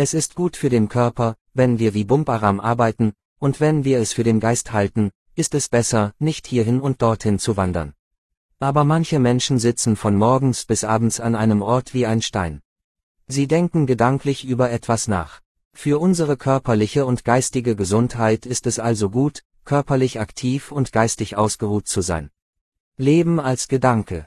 Es ist gut für den Körper, wenn wir wie Bumbaram arbeiten, und wenn wir es für den Geist halten, ist es besser, nicht hierhin und dorthin zu wandern. Aber manche Menschen sitzen von morgens bis abends an einem Ort wie ein Stein. Sie denken gedanklich über etwas nach. Für unsere körperliche und geistige Gesundheit ist es also gut, körperlich aktiv und geistig ausgeruht zu sein. Leben als Gedanke.